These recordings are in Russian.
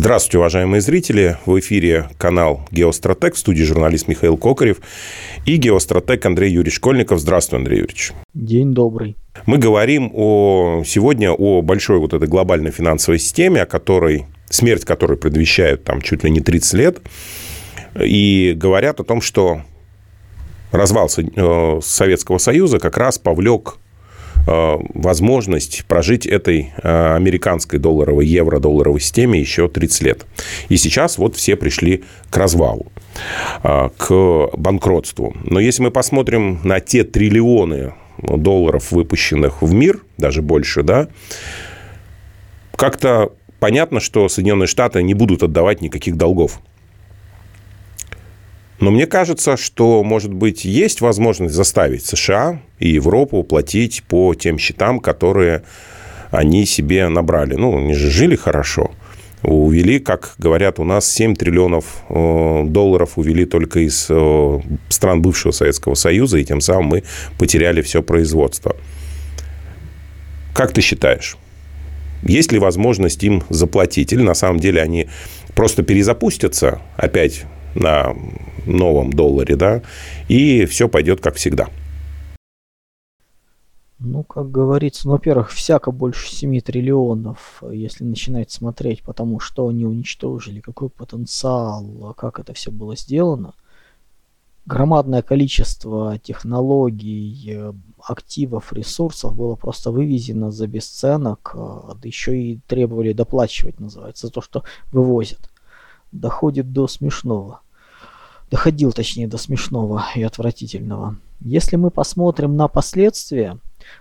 Здравствуйте, уважаемые зрители. В эфире канал «Геостратег», в студии журналист Михаил Кокарев и геостратег Андрей Юрьевич Школьников. Здравствуй, Андрей Юрьевич. День добрый. Мы говорим о, сегодня о большой вот этой глобальной финансовой системе, о которой, смерть которой предвещает там чуть ли не 30 лет. И говорят о том, что развал э, Советского Союза как раз повлек возможность прожить этой э, американской долларовой, евро-долларовой системе еще 30 лет. И сейчас вот все пришли к развалу, э, к банкротству. Но если мы посмотрим на те триллионы долларов, выпущенных в мир, даже больше, да, как-то понятно, что Соединенные Штаты не будут отдавать никаких долгов. Но мне кажется, что, может быть, есть возможность заставить США и Европу платить по тем счетам, которые они себе набрали. Ну, они же жили хорошо. Увели, как говорят у нас, 7 триллионов э, долларов увели только из э, стран бывшего Советского Союза, и тем самым мы потеряли все производство. Как ты считаешь, есть ли возможность им заплатить? Или на самом деле они просто перезапустятся опять на новом долларе, да, и все пойдет как всегда. Ну, как говорится, ну, во-первых, всяко больше 7 триллионов, если начинать смотреть, потому что они уничтожили, какой потенциал, как это все было сделано. Громадное количество технологий, активов, ресурсов было просто вывезено за бесценок, да еще и требовали доплачивать, называется, за то, что вывозят. Доходит до смешного доходил точнее до смешного и отвратительного. Если мы посмотрим на последствия,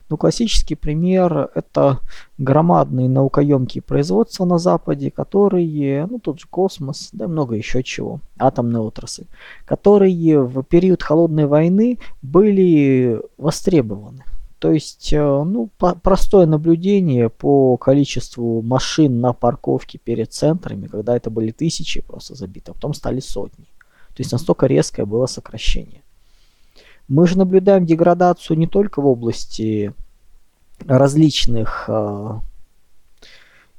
ну, классический пример – это громадные наукоемкие производства на Западе, которые, ну, тот же космос, да и много еще чего, атомная отрасль, которые в период Холодной войны были востребованы. То есть, э, ну, простое наблюдение по количеству машин на парковке перед центрами, когда это были тысячи просто забиты, а потом стали сотни. То есть настолько резкое было сокращение. Мы же наблюдаем деградацию не только в области различных э,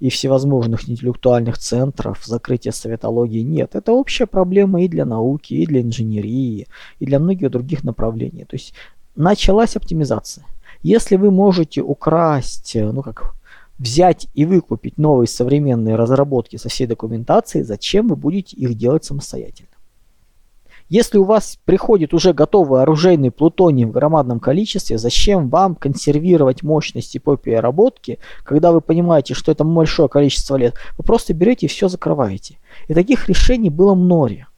и всевозможных интеллектуальных центров, закрытия советологии. Нет, это общая проблема и для науки, и для инженерии, и для многих других направлений. То есть началась оптимизация. Если вы можете украсть, ну как взять и выкупить новые современные разработки со всей документацией, зачем вы будете их делать самостоятельно? Если у вас приходит уже готовый оружейный плутоний в громадном количестве, зачем вам консервировать мощности по переработке, когда вы понимаете, что это большое количество лет? Вы просто берете и все закрываете. И таких решений было море.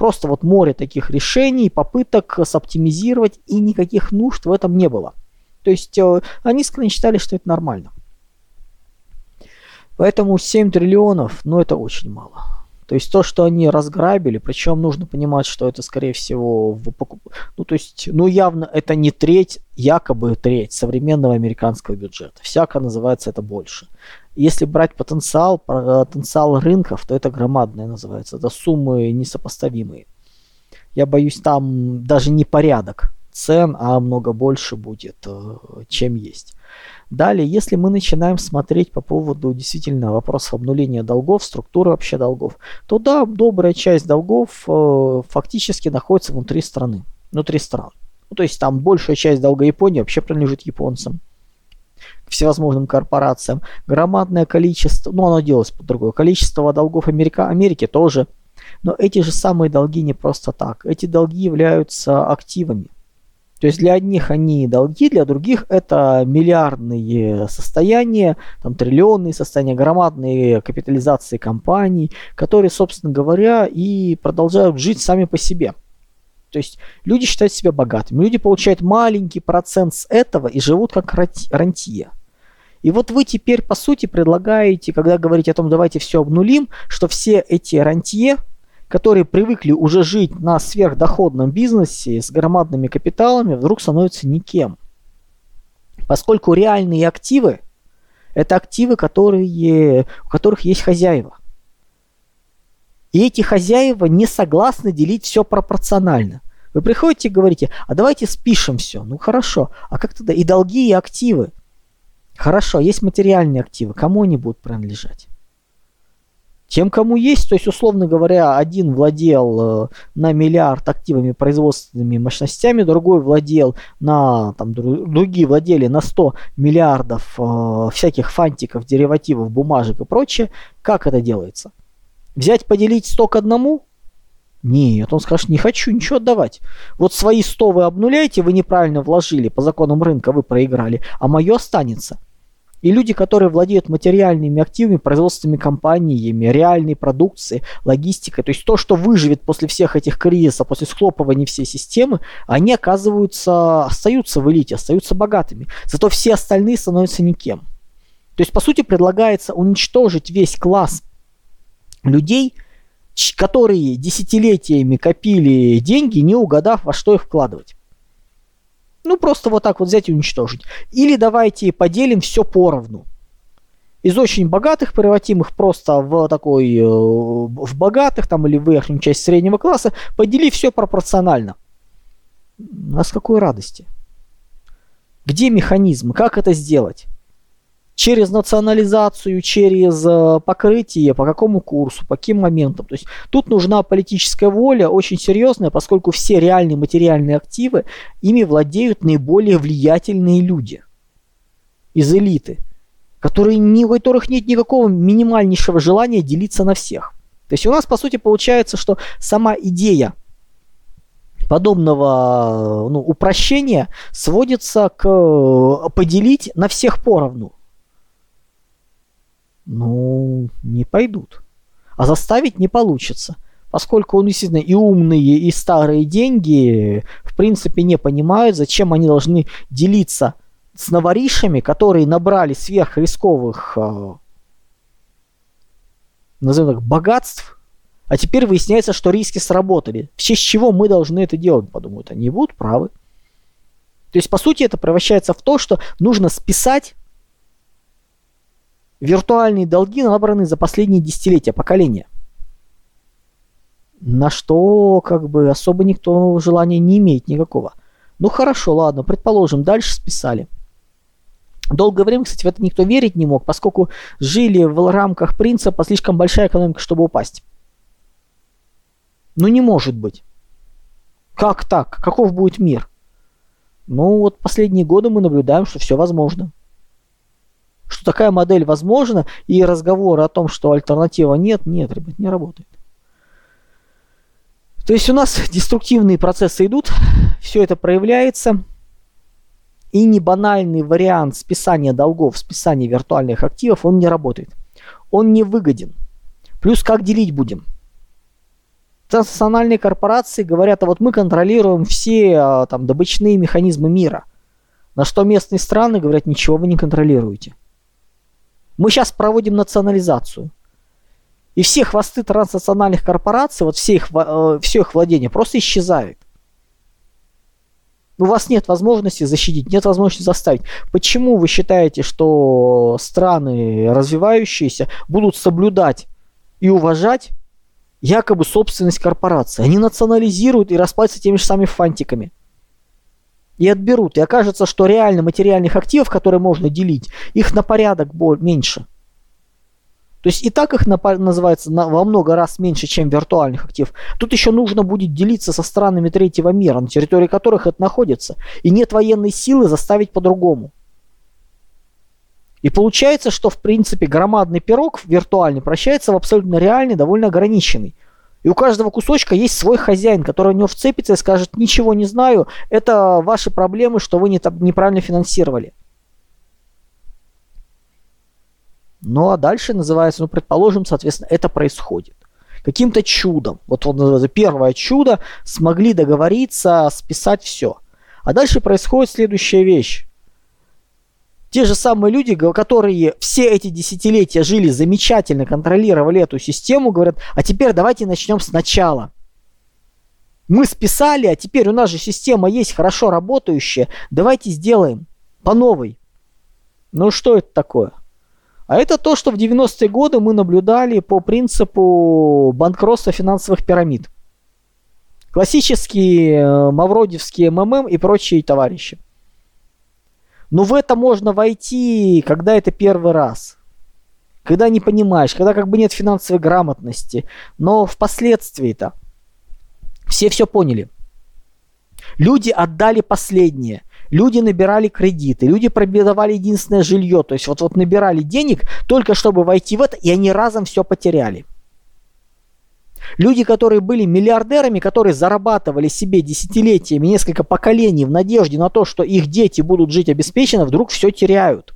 Просто вот море таких решений, попыток соптимизировать, и никаких нужд в этом не было. То есть э, они искренне считали, что это нормально. Поэтому 7 триллионов, ну это очень мало. То есть то, что они разграбили, причем нужно понимать, что это, скорее всего, в покуп... ну то есть, ну явно это не треть, якобы треть современного американского бюджета. Всяко называется это больше. Если брать потенциал, потенциал рынков, то это громадное называется. Это суммы несопоставимые. Я боюсь, там даже не порядок цен, а много больше будет, э, чем есть. Далее, если мы начинаем смотреть по поводу действительно вопросов обнуления долгов, структуры вообще долгов, то да, добрая часть долгов э, фактически находится внутри страны, внутри стран. Ну, то есть там большая часть долга Японии вообще принадлежит японцам, всевозможным корпорациям. Громадное количество, ну оно делалось по другое, количество долгов Америка, Америки тоже. Но эти же самые долги не просто так. Эти долги являются активами. То есть для одних они долги, для других это миллиардные состояния, там триллионные состояния, громадные капитализации компаний, которые, собственно говоря, и продолжают жить сами по себе. То есть люди считают себя богатыми, люди получают маленький процент с этого и живут как рантье. И вот вы теперь, по сути, предлагаете, когда говорите о том, давайте все обнулим, что все эти рантье, которые привыкли уже жить на сверхдоходном бизнесе с громадными капиталами, вдруг становятся никем. Поскольку реальные активы – это активы, которые, у которых есть хозяева. И эти хозяева не согласны делить все пропорционально. Вы приходите и говорите, а давайте спишем все. Ну хорошо, а как тогда? И долги, и активы. Хорошо, есть материальные активы. Кому они будут принадлежать? Тем, кому есть, то есть, условно говоря, один владел э, на миллиард активами производственными мощностями, другой владел на, там, другие владели на 100 миллиардов э, всяких фантиков, деривативов, бумажек и прочее. Как это делается? Взять, поделить 100 к одному? Нет, он скажет, не хочу ничего отдавать. Вот свои 100 вы обнуляете, вы неправильно вложили, по законам рынка вы проиграли, а мое останется – и люди, которые владеют материальными активами, производственными компаниями, реальной продукцией, логистикой, то есть то, что выживет после всех этих кризисов, после схлопывания всей системы, они оказываются, остаются в элите, остаются богатыми. Зато все остальные становятся никем. То есть, по сути, предлагается уничтожить весь класс людей, которые десятилетиями копили деньги, не угадав, во что их вкладывать. Ну, просто вот так вот взять и уничтожить. Или давайте поделим все поровну. Из очень богатых превратим их просто в такой, э, в богатых там или верхнюю часть среднего класса, подели все пропорционально. А с какой радости? Где механизм? Как это сделать? Через национализацию, через э, покрытие, по какому курсу, по каким моментам. То есть тут нужна политическая воля очень серьезная, поскольку все реальные материальные активы, ими владеют наиболее влиятельные люди из элиты, которые, у которых нет никакого минимальнейшего желания делиться на всех. То есть у нас, по сути, получается, что сама идея подобного ну, упрощения сводится к э, поделить на всех поровну ну, не пойдут. А заставить не получится. Поскольку он действительно и умные, и старые деньги, в принципе, не понимают, зачем они должны делиться с новоришами, которые набрали сверхрисковых, э, назовем так, богатств, а теперь выясняется, что риски сработали. В честь чего мы должны это делать, подумают. Они будут правы. То есть, по сути, это превращается в то, что нужно списать виртуальные долги набраны за последние десятилетия, поколения. На что как бы особо никто желания не имеет никакого. Ну хорошо, ладно, предположим, дальше списали. Долгое время, кстати, в это никто верить не мог, поскольку жили в рамках принципа слишком большая экономика, чтобы упасть. Ну не может быть. Как так? Каков будет мир? Ну вот последние годы мы наблюдаем, что все возможно что такая модель возможна, и разговор о том, что альтернатива нет, нет, ребят, не работает. То есть у нас деструктивные процессы идут, все это проявляется, и не банальный вариант списания долгов, списания виртуальных активов, он не работает. Он не выгоден. Плюс как делить будем? Транснациональные корпорации говорят, а вот мы контролируем все а, там добычные механизмы мира. На что местные страны говорят, ничего вы не контролируете. Мы сейчас проводим национализацию. И все хвосты транснациональных корпораций, вот все их, э, все их владения просто исчезают. У вас нет возможности защитить, нет возможности заставить. Почему вы считаете, что страны развивающиеся будут соблюдать и уважать якобы собственность корпорации? Они национализируют и расплатятся теми же самыми фантиками и отберут. И окажется, что реально материальных активов, которые можно делить, их на порядок меньше. То есть и так их на, называется на, во много раз меньше, чем виртуальных активов. Тут еще нужно будет делиться со странами третьего мира, на территории которых это находится. И нет военной силы заставить по-другому. И получается, что в принципе громадный пирог виртуальный прощается в абсолютно реальный, довольно ограниченный. И у каждого кусочка есть свой хозяин, который в него вцепится и скажет, ничего не знаю, это ваши проблемы, что вы не, неправильно финансировали. Ну а дальше называется, ну предположим, соответственно, это происходит. Каким-то чудом, вот он называется первое чудо, смогли договориться, списать все. А дальше происходит следующая вещь. Те же самые люди, которые все эти десятилетия жили замечательно, контролировали эту систему, говорят, а теперь давайте начнем сначала. Мы списали, а теперь у нас же система есть хорошо работающая, давайте сделаем по новой. Ну что это такое? А это то, что в 90-е годы мы наблюдали по принципу банкротства финансовых пирамид. Классические э, мавродевские МММ и прочие товарищи. Но в это можно войти, когда это первый раз. когда не понимаешь, когда как бы нет финансовой грамотности. Но впоследствии-то все все поняли. Люди отдали последнее. Люди набирали кредиты, люди пробивали единственное жилье. То есть вот, вот набирали денег только чтобы войти в это, и они разом все потеряли. Люди, которые были миллиардерами, которые зарабатывали себе десятилетиями, несколько поколений в надежде на то, что их дети будут жить обеспеченно, вдруг все теряют.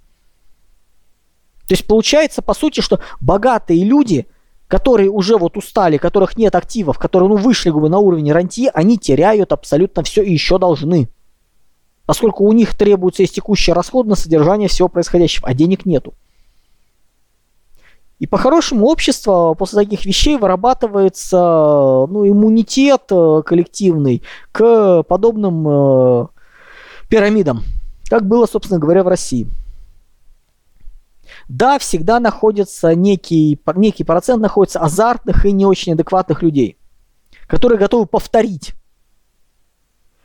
То есть получается, по сути, что богатые люди, которые уже вот устали, которых нет активов, которые ну, вышли бы на уровень рантье, они теряют абсолютно все и еще должны. Поскольку у них требуется есть текущий расход на содержание всего происходящего, а денег нету. И по-хорошему общество после таких вещей вырабатывается ну, иммунитет э, коллективный к подобным э, пирамидам, как было, собственно говоря, в России. Да, всегда находится некий, некий процент находится азартных и не очень адекватных людей, которые готовы повторить.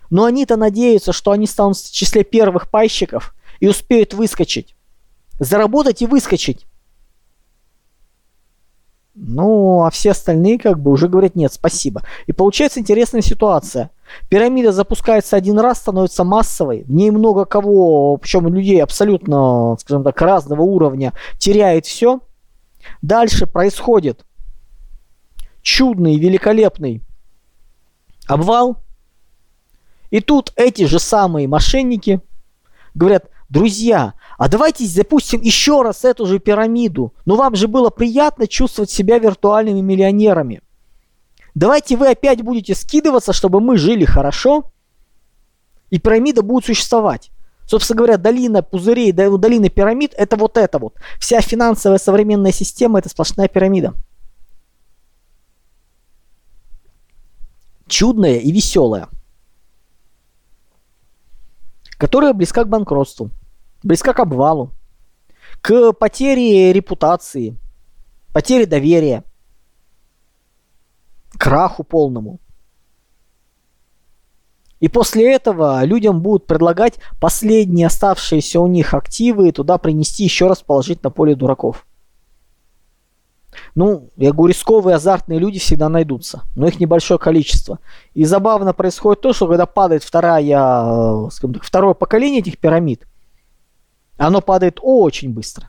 Но они-то надеются, что они станут в числе первых пайщиков и успеют выскочить. Заработать и выскочить. Ну, а все остальные как бы уже говорят нет, спасибо. И получается интересная ситуация. Пирамида запускается один раз, становится массовой. В ней много кого, причем людей абсолютно, скажем так, разного уровня, теряет все. Дальше происходит чудный, великолепный обвал. И тут эти же самые мошенники говорят, друзья, а давайте запустим еще раз эту же пирамиду. Но вам же было приятно чувствовать себя виртуальными миллионерами. Давайте вы опять будете скидываться, чтобы мы жили хорошо, и пирамида будет существовать. Собственно говоря, долина пузырей, долина пирамид – это вот это вот. Вся финансовая современная система – это сплошная пирамида. Чудная и веселая. Которая близка к банкротству близка к обвалу, к потере репутации, потере доверия, краху полному. И после этого людям будут предлагать последние оставшиеся у них активы туда принести еще раз положить на поле дураков. Ну, я говорю, рисковые, азартные люди всегда найдутся, но их небольшое количество. И забавно происходит то, что когда падает вторая, э, скажем так, второе поколение этих пирамид – оно падает очень быстро.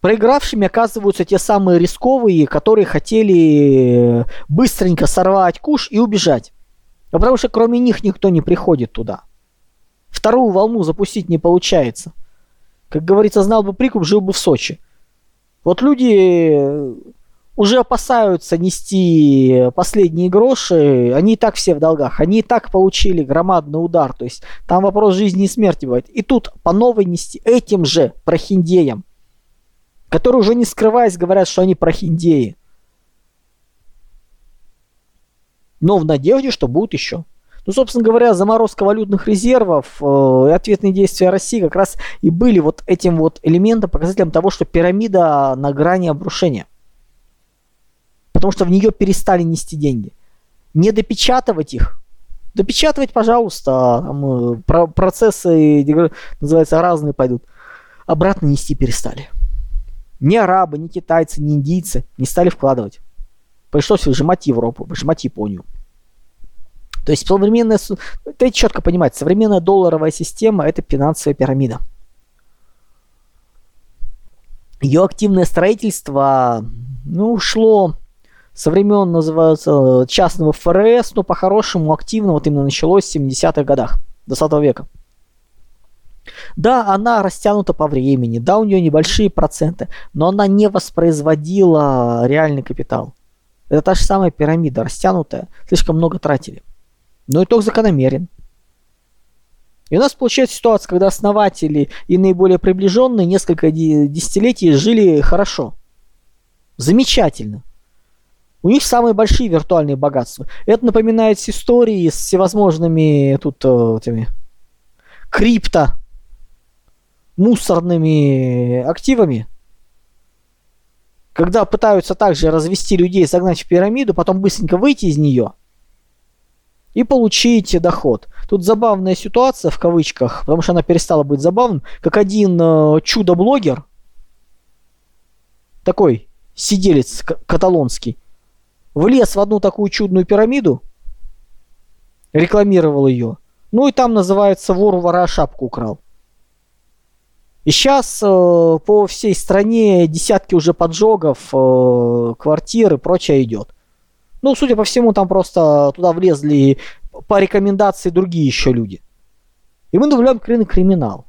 Проигравшими оказываются те самые рисковые, которые хотели быстренько сорвать куш и убежать. А потому что кроме них никто не приходит туда. Вторую волну запустить не получается. Как говорится, знал бы прикуп, жил бы в Сочи. Вот люди уже опасаются нести последние гроши, они и так все в долгах, они и так получили громадный удар, то есть там вопрос жизни и смерти бывает. И тут по новой нести этим же прохиндеям, которые уже не скрываясь говорят, что они прохиндеи. Но в надежде, что будут еще. Ну, собственно говоря, заморозка валютных резервов э, и ответные действия России как раз и были вот этим вот элементом, показателем того, что пирамида на грани обрушения потому что в нее перестали нести деньги. Не допечатывать их. Допечатывать, пожалуйста, там, э, про процессы, называется, разные пойдут. Обратно нести перестали. Ни арабы, ни китайцы, ни индийцы не стали вкладывать. Пришлось выжимать Европу, выжимать Японию. То есть современная, это четко понимать, современная долларовая система это финансовая пирамида. Ее активное строительство ну, шло со времен, называется, частного ФРС, но по-хорошему активно вот именно началось в 70-х годах 20 века. Да, она растянута по времени, да, у нее небольшие проценты, но она не воспроизводила реальный капитал. Это та же самая пирамида, растянутая, слишком много тратили. Но итог закономерен. И у нас получается ситуация, когда основатели и наиболее приближенные несколько десятилетий жили хорошо. Замечательно. У них самые большие виртуальные богатства. Это напоминает истории с всевозможными тут э, этими крипто мусорными активами, когда пытаются также развести людей, загнать в пирамиду, потом быстренько выйти из нее и получить доход. Тут забавная ситуация в кавычках, потому что она перестала быть забавным, как один э, чудо-блогер такой сиделец каталонский, влез в одну такую чудную пирамиду, рекламировал ее, ну и там называется вор вора шапку украл. И сейчас э, по всей стране десятки уже поджогов, э, квартир и прочее идет. Ну, судя по всему, там просто туда влезли по рекомендации другие еще люди. И мы наблюдаем криминал.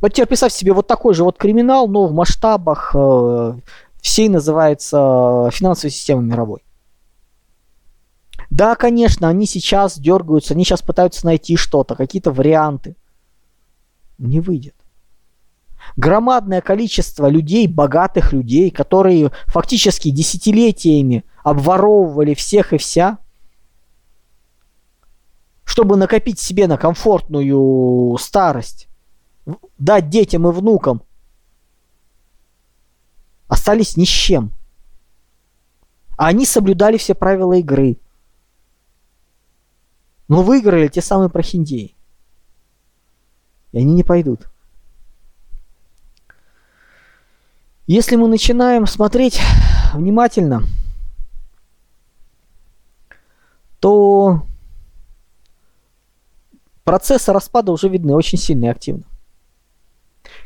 Вот теперь представь себе вот такой же вот криминал, но в масштабах э, всей называется финансовой системы мировой. Да, конечно, они сейчас дергаются, они сейчас пытаются найти что-то, какие-то варианты. Не выйдет. Громадное количество людей, богатых людей, которые фактически десятилетиями обворовывали всех и вся, чтобы накопить себе на комфортную старость, дать детям и внукам, остались ни с чем. А они соблюдали все правила игры. Но выиграли те самые прохиндеи. И они не пойдут. Если мы начинаем смотреть внимательно, то процессы распада уже видны очень сильно и активно.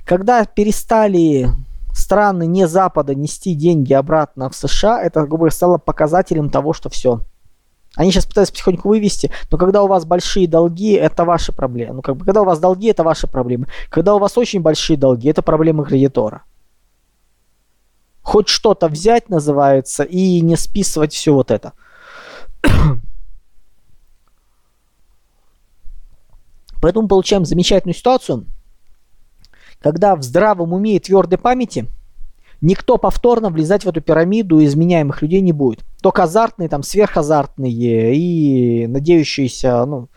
Когда перестали страны не Запада нести деньги обратно в США, это, грубо говоря, стало показателем того, что все. Они сейчас пытаются потихоньку вывести, но когда у вас большие долги, это ваши проблемы. Ну, как бы, когда у вас долги, это ваши проблемы. Когда у вас очень большие долги, это проблемы кредитора. Хоть что-то взять, называется, и не списывать все вот это. Поэтому получаем замечательную ситуацию, когда в здравом уме и твердой памяти никто повторно влезать в эту пирамиду изменяемых людей не будет. Только азартные, там, сверхазартные и надеющиеся, ну,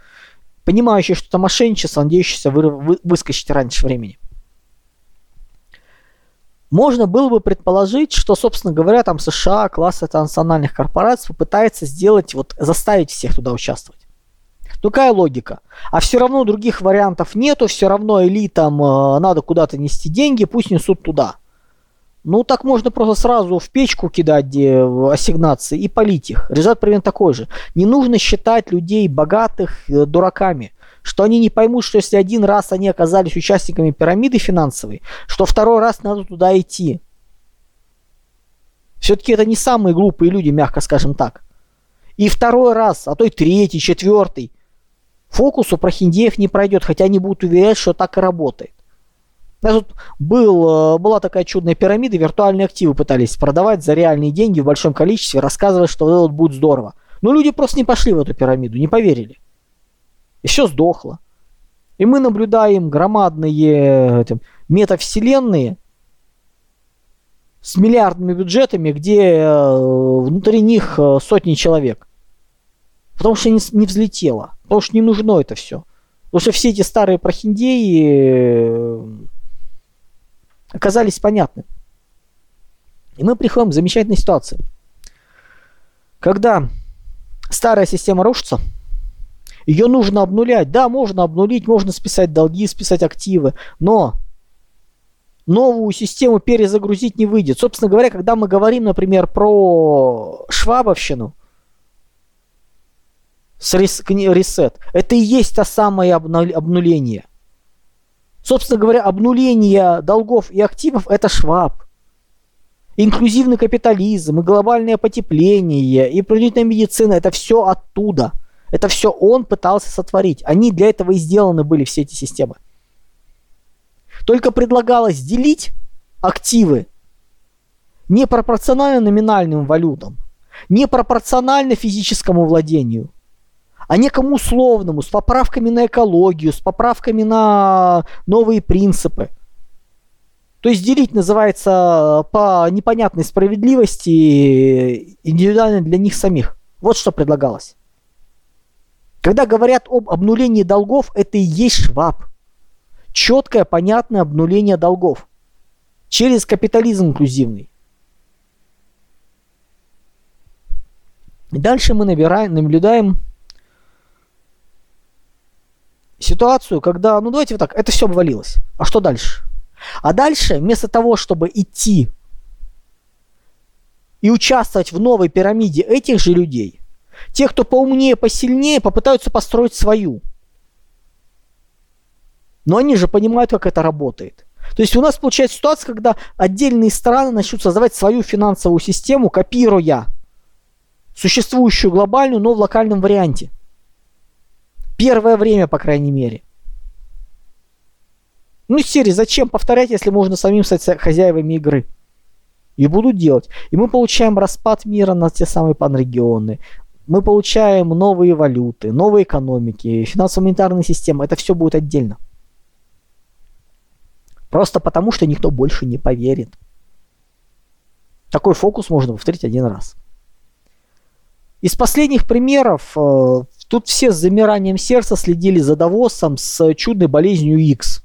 понимающие, что это мошенничество, надеющиеся вы, вы, выскочить раньше времени. Можно было бы предположить, что, собственно говоря, там США, класс национальных корпораций попытается сделать, вот заставить всех туда участвовать. Ну какая логика? А все равно других вариантов нету, все равно элитам э, надо куда-то нести деньги, пусть несут туда. Ну так можно просто сразу в печку кидать ассигнации и полить их. Результат примерно такой же. Не нужно считать людей богатых э, дураками что они не поймут, что если один раз они оказались участниками пирамиды финансовой, что второй раз надо туда идти. Все-таки это не самые глупые люди, мягко скажем так. И второй раз, а то и третий, четвертый, фокус у прохиндеев не пройдет, хотя они будут уверять, что так и работает. У нас тут был, э, была такая чудная пирамида, виртуальные активы пытались продавать за реальные деньги в большом количестве, рассказывая, что вот будет здорово. Но люди просто не пошли в эту пирамиду, не поверили. И все сдохло. И мы наблюдаем громадные эти, метавселенные с миллиардными бюджетами, где э, внутри них э, сотни человек. Потому что не, не взлетело. Потому что не нужно это все. Потому что все эти старые прохиндеи э, оказались понятны. И мы приходим к замечательной ситуации. Когда старая система рушится, ее нужно обнулять. Да, можно обнулить, можно списать долги, списать активы, но новую систему перезагрузить не выйдет. Собственно говоря, когда мы говорим, например, про швабовщину, с ресет. Это и есть то самое обнуление. Собственно говоря, обнуление долгов и активов – это шваб. Инклюзивный капитализм, и глобальное потепление, и принудительная медицина – это все оттуда. Это все он пытался сотворить. Они для этого и сделаны были, все эти системы. Только предлагалось делить активы непропорционально номинальным валютам, непропорционально физическому владению – а некому условному, с поправками на экологию, с поправками на новые принципы. То есть делить называется по непонятной справедливости индивидуально для них самих. Вот что предлагалось. Когда говорят об обнулении долгов, это и есть шваб. Четкое, понятное обнуление долгов. Через капитализм инклюзивный. Дальше мы набираем, наблюдаем ситуацию, когда, ну давайте вот так, это все обвалилось. А что дальше? А дальше, вместо того, чтобы идти и участвовать в новой пирамиде этих же людей, те, кто поумнее, посильнее, попытаются построить свою. Но они же понимают, как это работает. То есть у нас получается ситуация, когда отдельные страны начнут создавать свою финансовую систему, копируя существующую глобальную, но в локальном варианте. Первое время, по крайней мере. Ну, серии, зачем повторять, если можно самим стать хозяевами игры? И будут делать. И мы получаем распад мира на те самые панрегионы. Мы получаем новые валюты, новые экономики, финансово-монетарные системы. Это все будет отдельно. Просто потому, что никто больше не поверит. Такой фокус можно повторить один раз. Из последних примеров, э, тут все с замиранием сердца следили за Давосом с чудной болезнью X.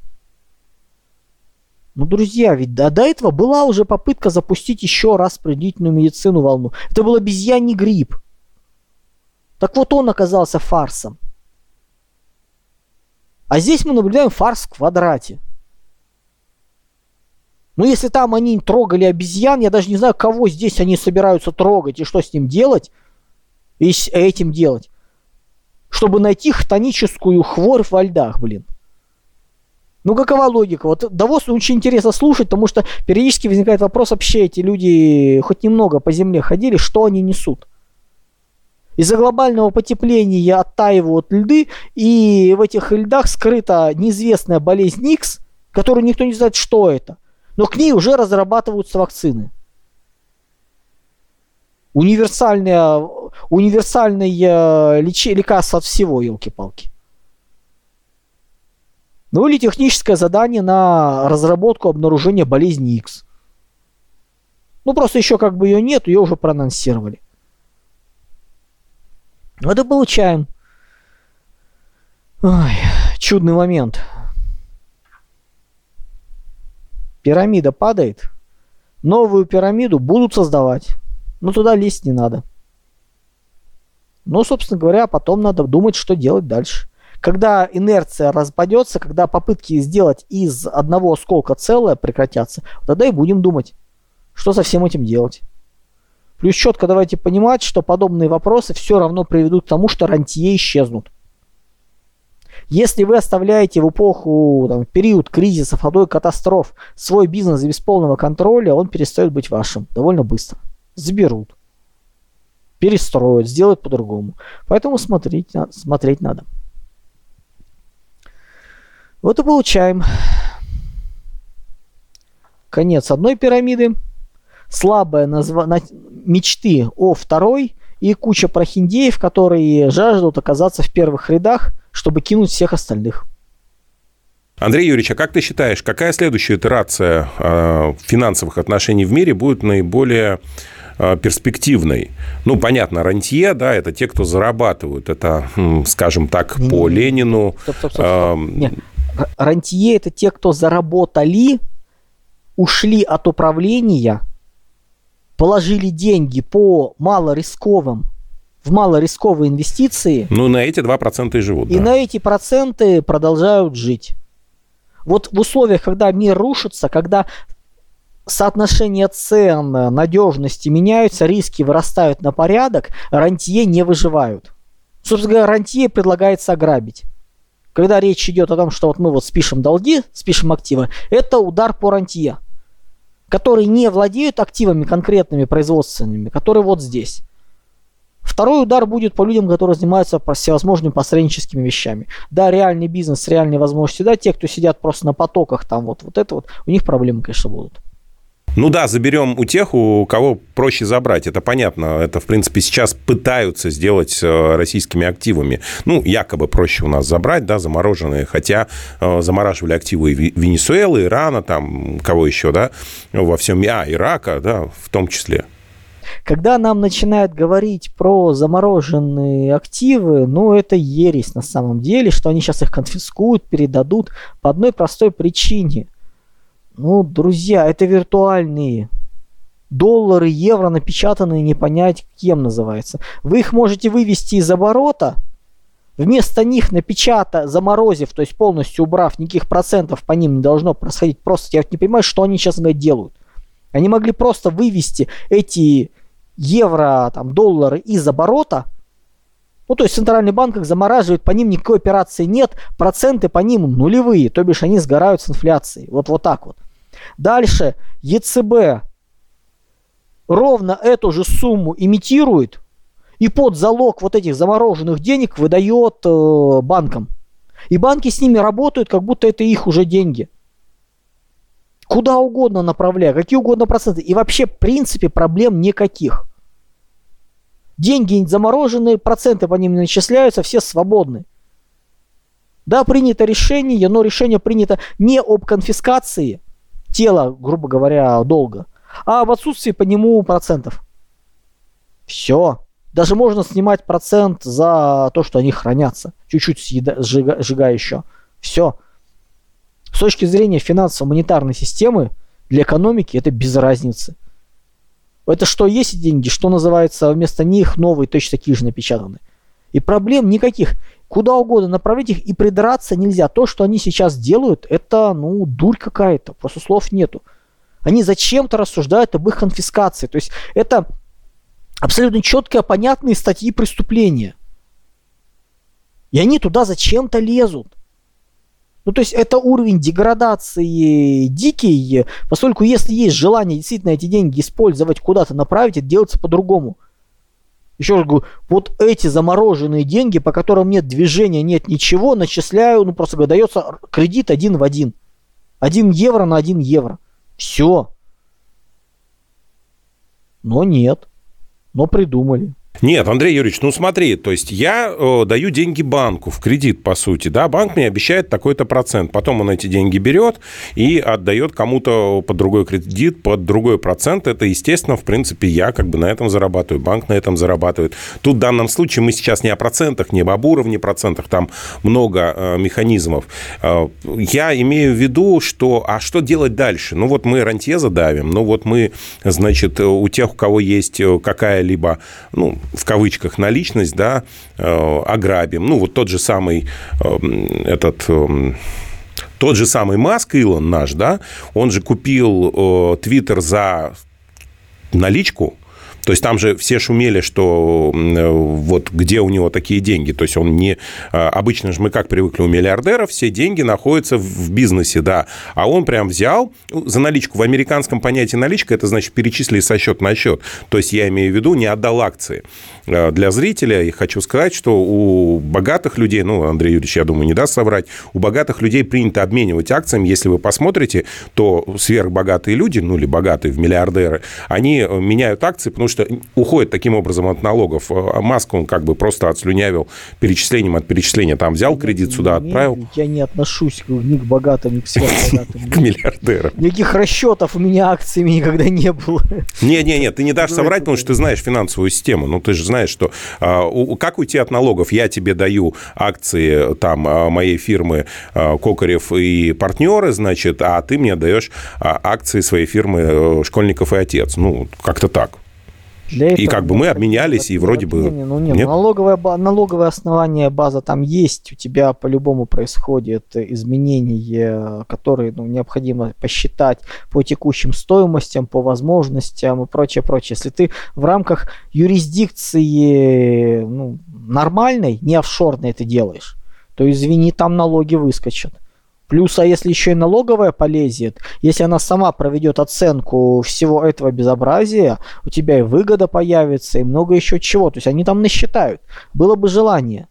Ну, друзья, ведь до, до этого была уже попытка запустить еще раз принудительную медицину волну. Это был обезьяний грипп. Так вот он оказался фарсом. А здесь мы наблюдаем фарс в квадрате. Ну, если там они трогали обезьян, я даже не знаю, кого здесь они собираются трогать и что с ним делать, и с этим делать. Чтобы найти хтоническую хворь во льдах, блин. Ну, какова логика? Вот Давос очень интересно слушать, потому что периодически возникает вопрос, вообще эти люди хоть немного по земле ходили, что они несут? Из-за глобального потепления оттаивают льды, и в этих льдах скрыта неизвестная болезнь Никс, которую никто не знает, что это. Но к ней уже разрабатываются вакцины. Универсальное, универсальное леч... лекарство от всего, елки-палки. Ну или техническое задание на разработку обнаружения болезни X. Ну просто еще как бы ее нет, ее уже проанонсировали. Вот и получаем. Ой, чудный момент. Пирамида падает. Новую пирамиду будут создавать. Но туда лезть не надо. Ну, собственно говоря, потом надо думать, что делать дальше. Когда инерция распадется, когда попытки сделать из одного осколка целое прекратятся, тогда и будем думать, что со всем этим делать. Плюс четко давайте понимать, что подобные вопросы все равно приведут к тому, что рантье исчезнут. Если вы оставляете в эпоху, там, период кризисов, ходой катастроф свой бизнес без полного контроля, он перестает быть вашим довольно быстро. Заберут, перестроят, сделают по-другому. Поэтому смотреть, смотреть надо. Вот и получаем конец одной пирамиды, слабые назва... мечты о второй и куча прохиндеев, которые жаждут оказаться в первых рядах, чтобы кинуть всех остальных. Андрей Юрьевич, а как ты считаешь, какая следующая итерация э, финансовых отношений в мире будет наиболее перспективной? Ну, понятно, рантье, да, это те, кто зарабатывают. Это, скажем так, по Ленину. Стоп, стоп, стоп, стоп. Рантье это те, кто заработали, ушли от управления, положили деньги по малорисковым в малорисковые инвестиции. Ну, на эти 2% и живут. И да. на эти проценты продолжают жить. Вот в условиях, когда мир рушится, когда соотношение цен, надежности меняются, риски вырастают на порядок, рантье не выживают. Собственно говоря, рантье предлагается ограбить когда речь идет о том, что вот мы вот спишем долги, спишем активы, это удар по рантье, которые не владеют активами конкретными производственными, которые вот здесь. Второй удар будет по людям, которые занимаются всевозможными посредническими вещами. Да, реальный бизнес, реальные возможности, да, те, кто сидят просто на потоках, там вот, вот это вот, у них проблемы, конечно, будут. Ну да, заберем у тех, у кого проще забрать. Это понятно. Это, в принципе, сейчас пытаются сделать э, российскими активами. Ну, якобы проще у нас забрать, да, замороженные. Хотя э, замораживали активы Венесуэлы, Ирана, там, кого еще, да, во всем... А, Ирака, да, в том числе. Когда нам начинают говорить про замороженные активы, ну, это ересь на самом деле, что они сейчас их конфискуют, передадут по одной простой причине – ну, друзья, это виртуальные доллары, евро, напечатанные не понять кем называется. Вы их можете вывести из оборота, вместо них напечатав, заморозив, то есть полностью убрав, никаких процентов по ним не должно происходить. Просто я не понимаю, что они сейчас делают. Они могли просто вывести эти евро, там, доллары из оборота, ну, то есть центральный банк их замораживает, по ним никакой операции нет, проценты по ним нулевые, то бишь они сгорают с инфляцией. Вот, вот так вот. Дальше ЕЦБ ровно эту же сумму имитирует и под залог вот этих замороженных денег выдает э, банкам. И банки с ними работают, как будто это их уже деньги. Куда угодно направляя, какие угодно проценты. И вообще, в принципе, проблем никаких. Деньги замороженные, проценты по ним начисляются, все свободны. Да, принято решение, но решение принято не об конфискации тела, грубо говоря, долга, а об отсутствии по нему процентов. Все. Даже можно снимать процент за то, что они хранятся. Чуть-чуть съеда, сжига, сжигая еще. Все. С точки зрения финансово-монетарной системы, для экономики это без разницы. Это что есть деньги, что называется вместо них новые точно такие же напечатаны. И проблем никаких. Куда угодно направить их и придраться нельзя. То, что они сейчас делают, это, ну, дурь какая-то. Просто слов нету. Они зачем-то рассуждают об их конфискации. То есть это абсолютно четкие, понятные статьи преступления. И они туда зачем-то лезут. Ну, то есть это уровень деградации дикий, поскольку если есть желание действительно эти деньги использовать, куда-то направить, это делается по-другому. Еще раз говорю, вот эти замороженные деньги, по которым нет движения, нет ничего, начисляю, ну просто дается кредит один в один. Один евро на один евро. Все. Но нет. Но придумали. Нет, Андрей Юрьевич, ну смотри, то есть я э, даю деньги банку в кредит, по сути, да, банк мне обещает такой-то процент, потом он эти деньги берет и отдает кому-то под другой кредит, под другой процент, это, естественно, в принципе, я как бы на этом зарабатываю, банк на этом зарабатывает. Тут в данном случае мы сейчас не о процентах, не об уровне процентах, там много э, механизмов. Э, я имею в виду, что, а что делать дальше? Ну вот мы рантье задавим, ну вот мы, значит, у тех, у кого есть э, какая-либо, ну, в кавычках наличность, да, э, ограбим. Ну, вот тот же самый э, этот э, тот же самый Маск, Илон наш, да, он же купил Твиттер за наличку, то есть там же все шумели, что вот где у него такие деньги. То есть он не... А, обычно же мы как привыкли у миллиардеров, все деньги находятся в бизнесе, да. А он прям взял ну, за наличку. В американском понятии наличка, это значит перечислили со счет на счет. То есть я имею в виду, не отдал акции. А, для зрителя и хочу сказать, что у богатых людей, ну, Андрей Юрьевич, я думаю, не даст соврать, у богатых людей принято обменивать акциями. Если вы посмотрите, то сверхбогатые люди, ну, или богатые в миллиардеры, они э, меняют акции, потому что что уходит таким образом от налогов. А Маск, он как бы просто отслюнявил перечислением от перечисления. Там взял кредит, сюда отправил. Я не отношусь ни к богатым, ни к сверхбогатым. К миллиардерам. Никаких расчетов у меня акциями никогда не было. Не-не-не, ты не дашь соврать, потому что ты знаешь финансовую систему. Ну, ты же знаешь, что а, как уйти от налогов? Я тебе даю акции там а, моей фирмы Кокарев и партнеры, значит, а ты мне даешь акции своей фирмы э, Школьников и Отец. Ну, как-то так. Для и как бы мы обменялись, и вроде бы... Не, ну, нет, нет? Налоговое, налоговое основание, база там есть, у тебя по-любому происходит изменения, которые ну, необходимо посчитать по текущим стоимостям, по возможностям и прочее, прочее. Если ты в рамках юрисдикции ну, нормальной, не офшорной это делаешь, то извини, там налоги выскочат. Плюс, а если еще и налоговая полезет, если она сама проведет оценку всего этого безобразия, у тебя и выгода появится, и много еще чего. То есть они там насчитают. Было бы желание.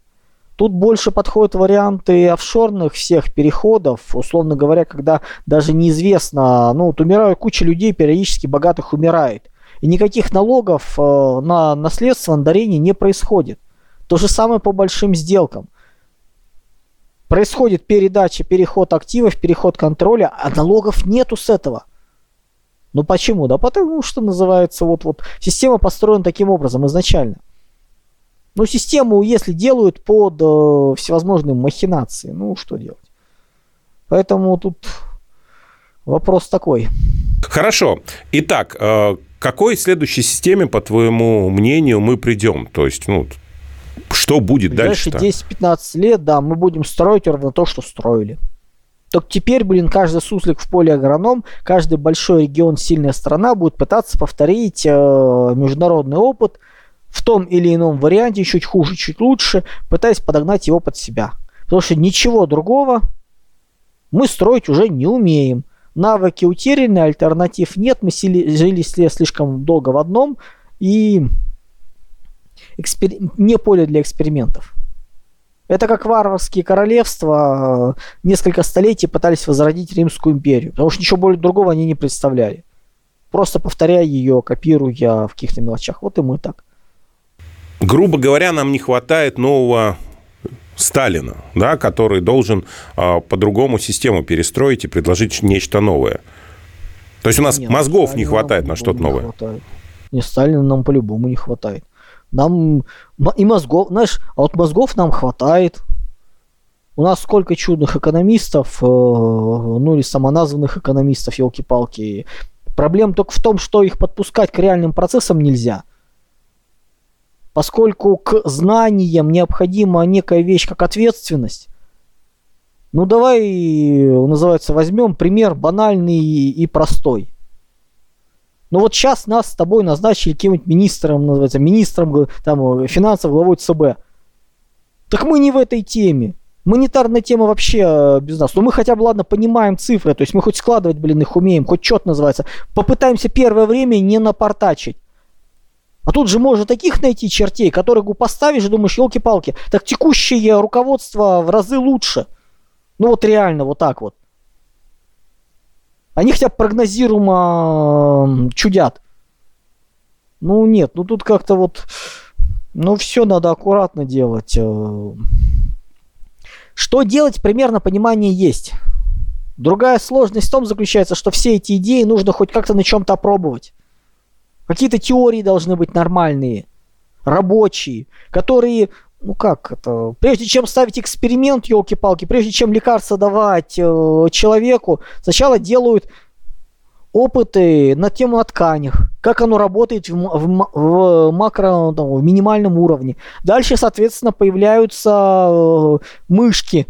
Тут больше подходят варианты офшорных всех переходов, условно говоря, когда даже неизвестно, ну, вот умирают куча людей, периодически богатых умирает. И никаких налогов э, на наследство, на дарение не происходит. То же самое по большим сделкам происходит передача, переход активов, переход контроля, а налогов нету с этого. Ну почему? Да потому что называется вот вот система построена таким образом изначально. Ну систему, если делают под э, всевозможные махинации, ну что делать? Поэтому тут вопрос такой. Хорошо. Итак, э, какой следующей системе, по твоему мнению, мы придем? То есть, ну, что будет дальше? Дальше 10-15 лет, да, мы будем строить ровно то, что строили. Так теперь, блин, каждый суслик в поле агроном, каждый большой регион, сильная страна будет пытаться повторить э, международный опыт в том или ином варианте, чуть хуже, чуть лучше, пытаясь подогнать его под себя. Потому что ничего другого мы строить уже не умеем. Навыки утеряны, альтернатив нет, мы сили, жили слишком долго в одном, и экспер... не поле для экспериментов. Это как варварские королевства э, несколько столетий пытались возродить Римскую империю, потому что ничего более другого они не представляли. Просто повторяя ее, копируя в каких-то мелочах. Вот и мы так. Грубо говоря, нам не хватает нового Сталина, да, который должен а, по-другому систему перестроить и предложить нечто новое. То есть у нас Нет, мозгов Сталина не хватает на что-то новое. Хватает. Не, Сталина нам по-любому не хватает. Нам и мозгов, знаешь, а вот мозгов нам хватает. У нас сколько чудных экономистов, э, ну или самоназванных экономистов, елки-палки. Проблема только в том, что их подпускать к реальным процессам нельзя. Поскольку к знаниям необходима некая вещь, как ответственность. Ну давай, называется, возьмем пример банальный и простой. Ну вот сейчас нас с тобой назначили каким-нибудь министром, называется, министром там, финансов, главой ЦБ. Так мы не в этой теме. Монетарная тема вообще э, без нас. Но мы хотя бы, ладно, понимаем цифры. То есть мы хоть складывать, блин, их умеем, хоть что-то называется. Попытаемся первое время не напортачить. А тут же можно таких найти чертей, которых поставишь и думаешь, елки-палки, так текущее руководство в разы лучше. Ну вот реально, вот так вот. Они хотя бы прогнозируемо чудят. Ну нет, ну тут как-то вот... Ну все надо аккуратно делать. Э. Что делать, примерно понимание есть. Другая сложность в том заключается, что все эти идеи нужно хоть как-то на чем-то опробовать. Какие-то теории должны быть нормальные, рабочие, которые ну как это, прежде чем ставить эксперимент, елки-палки, прежде чем лекарство давать э, человеку, сначала делают опыты на тему о тканях, как оно работает в, в, в макро, там, в минимальном уровне. Дальше, соответственно, появляются э, мышки.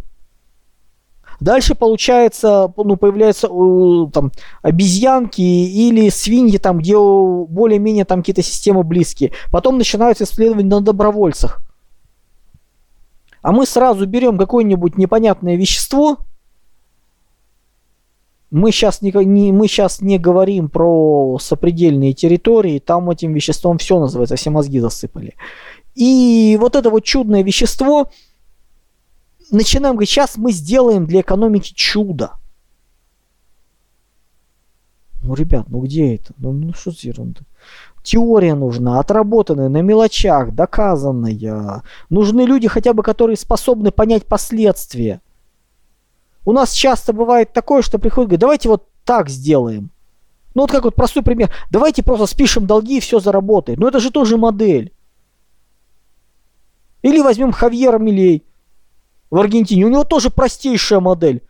Дальше получается, ну, появляются э, там обезьянки или свиньи, там, где более-менее там какие-то системы близкие. Потом начинаются исследования на добровольцах. А мы сразу берем какое-нибудь непонятное вещество. Мы сейчас не, не, мы сейчас не говорим про сопредельные территории, там этим веществом все называется, все мозги засыпали. И вот это вот чудное вещество, начинаем говорить, сейчас мы сделаем для экономики чудо. Ну, ребят, ну где это? Ну, ну что за ерунда? Теория нужна, отработанная, на мелочах, доказанная. Нужны люди хотя бы, которые способны понять последствия. У нас часто бывает такое, что приходит, говорит, давайте вот так сделаем. Ну вот как вот простой пример. Давайте просто спишем долги и все заработает. Но это же тоже модель. Или возьмем Хавьера Милей в Аргентине. У него тоже простейшая модель.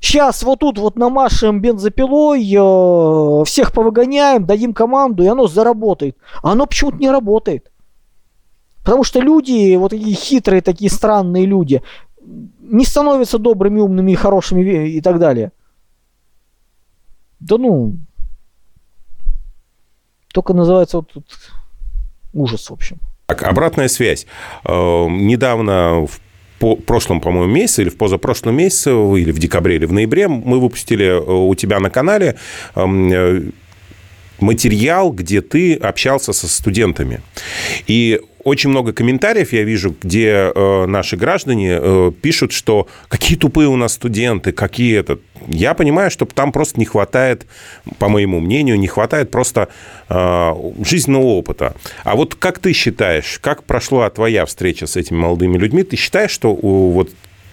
Сейчас вот тут вот намашем бензопилой, э, всех повыгоняем, дадим команду, и оно заработает. А оно почему-то не работает. Потому что люди, вот такие хитрые, такие странные люди, не становятся добрыми, умными и хорошими и так далее. Да ну, только называется вот тут ужас, в общем. Так, обратная связь. Э, недавно в по прошлом, по-моему, месяце или в позапрошлом месяце, или в декабре, или в ноябре мы выпустили э, у тебя на канале эм, э, материал, где ты общался со студентами. И очень много комментариев я вижу, где э, наши граждане э, пишут, что какие тупые у нас студенты, какие это. Я понимаю, что там просто не хватает, по моему мнению, не хватает просто э, жизненного опыта. А вот как ты считаешь, как прошла твоя встреча с этими молодыми людьми? Ты считаешь, что у, вот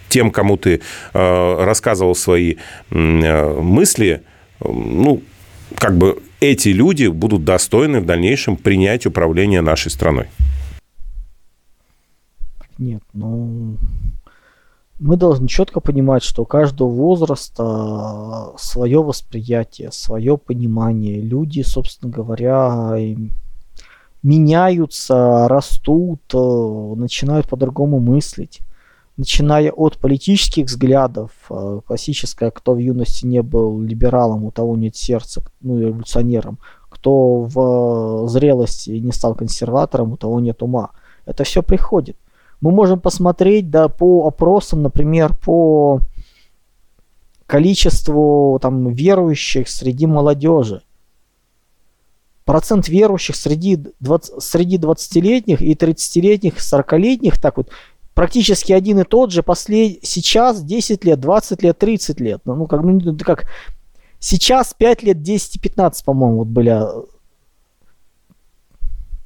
тем, кому ты э, рассказывал свои э, мысли, э, ну, как бы эти люди будут достойны в дальнейшем принять управление нашей страной? Нет, ну... Мы должны четко понимать, что у каждого возраста свое восприятие, свое понимание. Люди, собственно говоря, меняются, растут, начинают по-другому мыслить. Начиная от политических взглядов, э, классическое, кто в юности не был либералом, у того нет сердца, ну, революционером, кто в зрелости не стал консерватором, у того нет ума. Это все приходит. Мы можем посмотреть, да, по опросам, например, по количеству там верующих среди молодежи. Процент верующих среди, 20, среди 20-летних и 30-летних, 40-летних, так вот, практически один и тот же послед... сейчас 10 лет, 20 лет, 30 лет. Ну, как, ну, как сейчас 5 лет, 10 и 15, по-моему, вот были. А,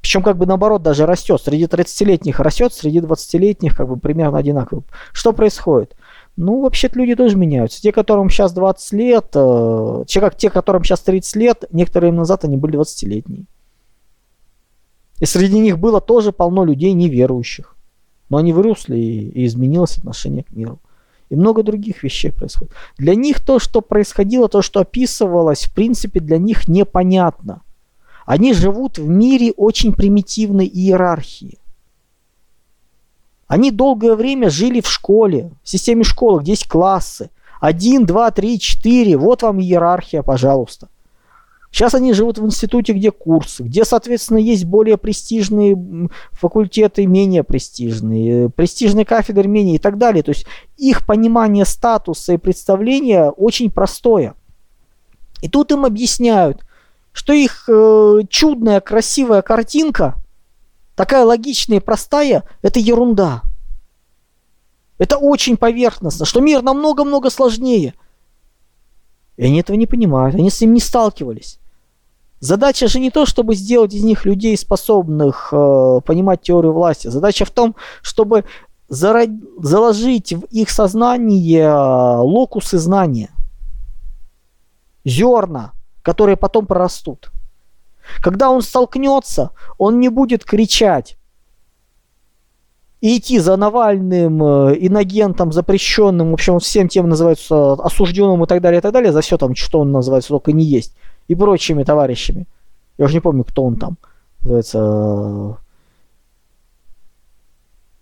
Причем как бы наоборот даже растет. Среди 30-летних растет, среди 20-летних как бы примерно одинаково. Что происходит? Ну, вообще-то люди тоже меняются. Те, которым сейчас 20 лет, э, те, как те, которым сейчас 30 лет, некоторые назад они были 20-летние. И среди них было тоже полно людей неверующих. Но они выросли и, и изменилось отношение к миру. И много других вещей происходит. Для них то, что происходило, то, что описывалось, в принципе, для них непонятно. Они живут в мире очень примитивной иерархии. Они долгое время жили в школе, в системе школы, где есть классы. Один, два, три, четыре. Вот вам иерархия, пожалуйста. Сейчас они живут в институте, где курсы, где, соответственно, есть более престижные факультеты, менее престижные, престижные кафедры менее и так далее. То есть их понимание статуса и представления очень простое. И тут им объясняют, что их э, чудная, красивая картинка, такая логичная и простая, это ерунда. Это очень поверхностно, что мир намного-много сложнее. И они этого не понимают, они с ним не сталкивались. Задача же не то, чтобы сделать из них людей, способных э, понимать теорию власти. Задача в том, чтобы зарод... заложить в их сознание э, локусы знания. Зерна, которые потом прорастут. Когда он столкнется, он не будет кричать и идти за Навальным, э, инагентом, запрещенным, в общем, всем тем называется осужденным и так далее, и так далее, за все там, что он называется, только не есть и прочими товарищами. Я уже не помню, кто он там. Называется...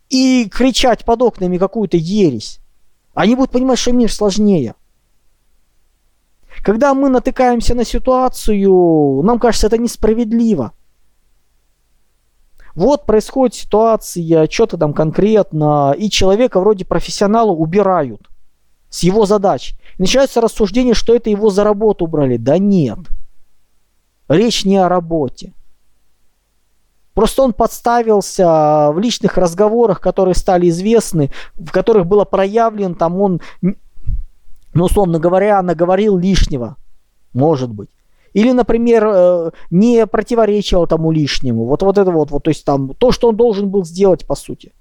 И кричать под окнами какую-то ересь. Они будут понимать, что мир сложнее. Когда мы натыкаемся на ситуацию, нам кажется, это несправедливо. Вот происходит ситуация, что-то там конкретно, и человека вроде профессионала убирают с его задач. Начинается рассуждение, что это его за работу убрали. Да нет. Речь не о работе. Просто он подставился в личных разговорах, которые стали известны, в которых было проявлено, там он, ну, условно говоря, наговорил лишнего. Может быть. Или, например, э, не противоречил тому лишнему. Вот, вот это вот, вот, то есть там то, что он должен был сделать, по сути.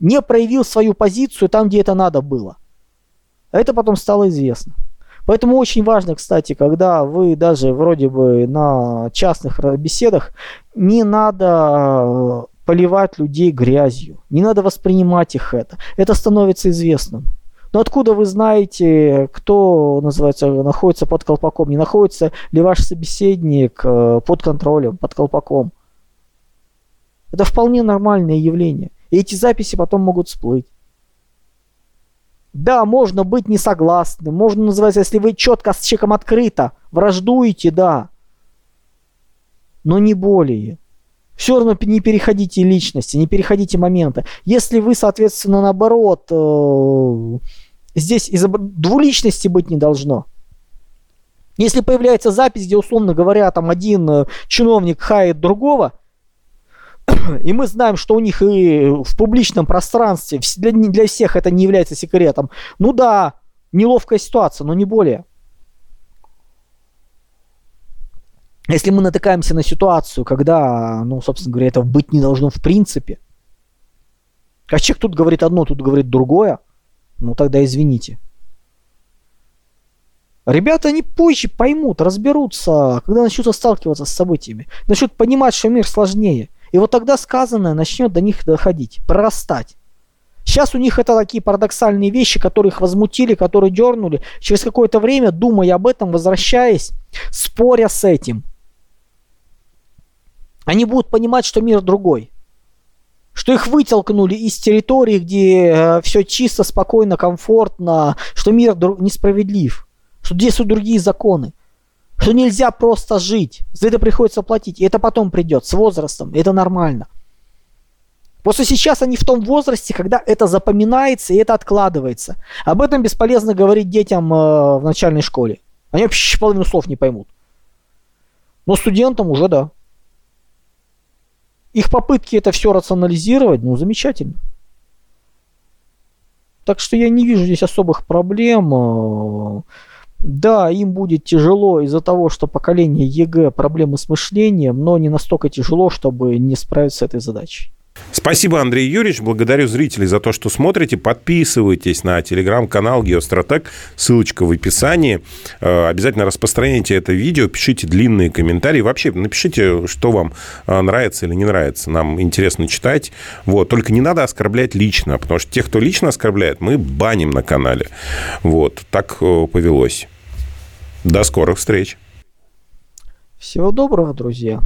Не проявил свою позицию там, где это надо было. Это потом стало известно. Поэтому очень важно, кстати, когда вы даже вроде бы на частных беседах, не надо э, поливать людей грязью, не надо воспринимать их это. Это становится известным. Но откуда вы знаете, кто, называется, находится под колпаком? Не находится ли ваш собеседник э, под контролем, под колпаком? Это вполне нормальное явление. И эти записи потом могут всплыть. Да, можно быть не согласным, можно называть, если вы четко с человеком открыто враждуете, да, но не более. Все равно не переходите личности, не переходите момента. Если вы, соответственно, наоборот, э, здесь из двуличности быть не должно. Если появляется запись, где, условно говоря, там один э, чиновник хает другого, и мы знаем, что у них и в публичном пространстве, для, для всех это не является секретом. Ну да, неловкая ситуация, но не более. Если мы натыкаемся на ситуацию, когда, ну, собственно говоря, этого быть не должно в принципе, а человек тут говорит одно, тут говорит другое, ну тогда извините. Ребята, они позже поймут, разберутся, когда начнут сталкиваться с событиями, начнут понимать, что мир сложнее – и вот тогда сказанное начнет до них доходить, прорастать. Сейчас у них это такие парадоксальные вещи, которые их возмутили, которые дернули. Через какое-то время, думая об этом, возвращаясь, споря с этим, они будут понимать, что мир другой. Что их вытолкнули из территории, где э, все чисто, спокойно, комфортно, что мир несправедлив, что здесь у другие законы, что нельзя просто жить, за это приходится платить, и это потом придет с возрастом, это нормально. Просто сейчас они в том возрасте, когда это запоминается и это откладывается. Об этом бесполезно говорить детям э, в начальной школе. Они вообще половину слов не поймут. Но студентам уже да. Их попытки это все рационализировать, ну, замечательно. Так что я не вижу здесь особых проблем. Да, им будет тяжело из-за того, что поколение ЕГЭ проблемы с мышлением, но не настолько тяжело, чтобы не справиться с этой задачей. Спасибо, Андрей Юрьевич. Благодарю зрителей за то, что смотрите. Подписывайтесь на телеграм-канал Геостратег. Ссылочка в описании. Э, обязательно распространяйте это видео, пишите длинные комментарии. Вообще напишите, что вам э, нравится или не нравится. Нам интересно читать. Вот. Только не надо оскорблять лично, потому что тех, кто лично оскорбляет, мы баним на канале. Вот. Так э, повелось. До скорых встреч. Всего доброго, друзья.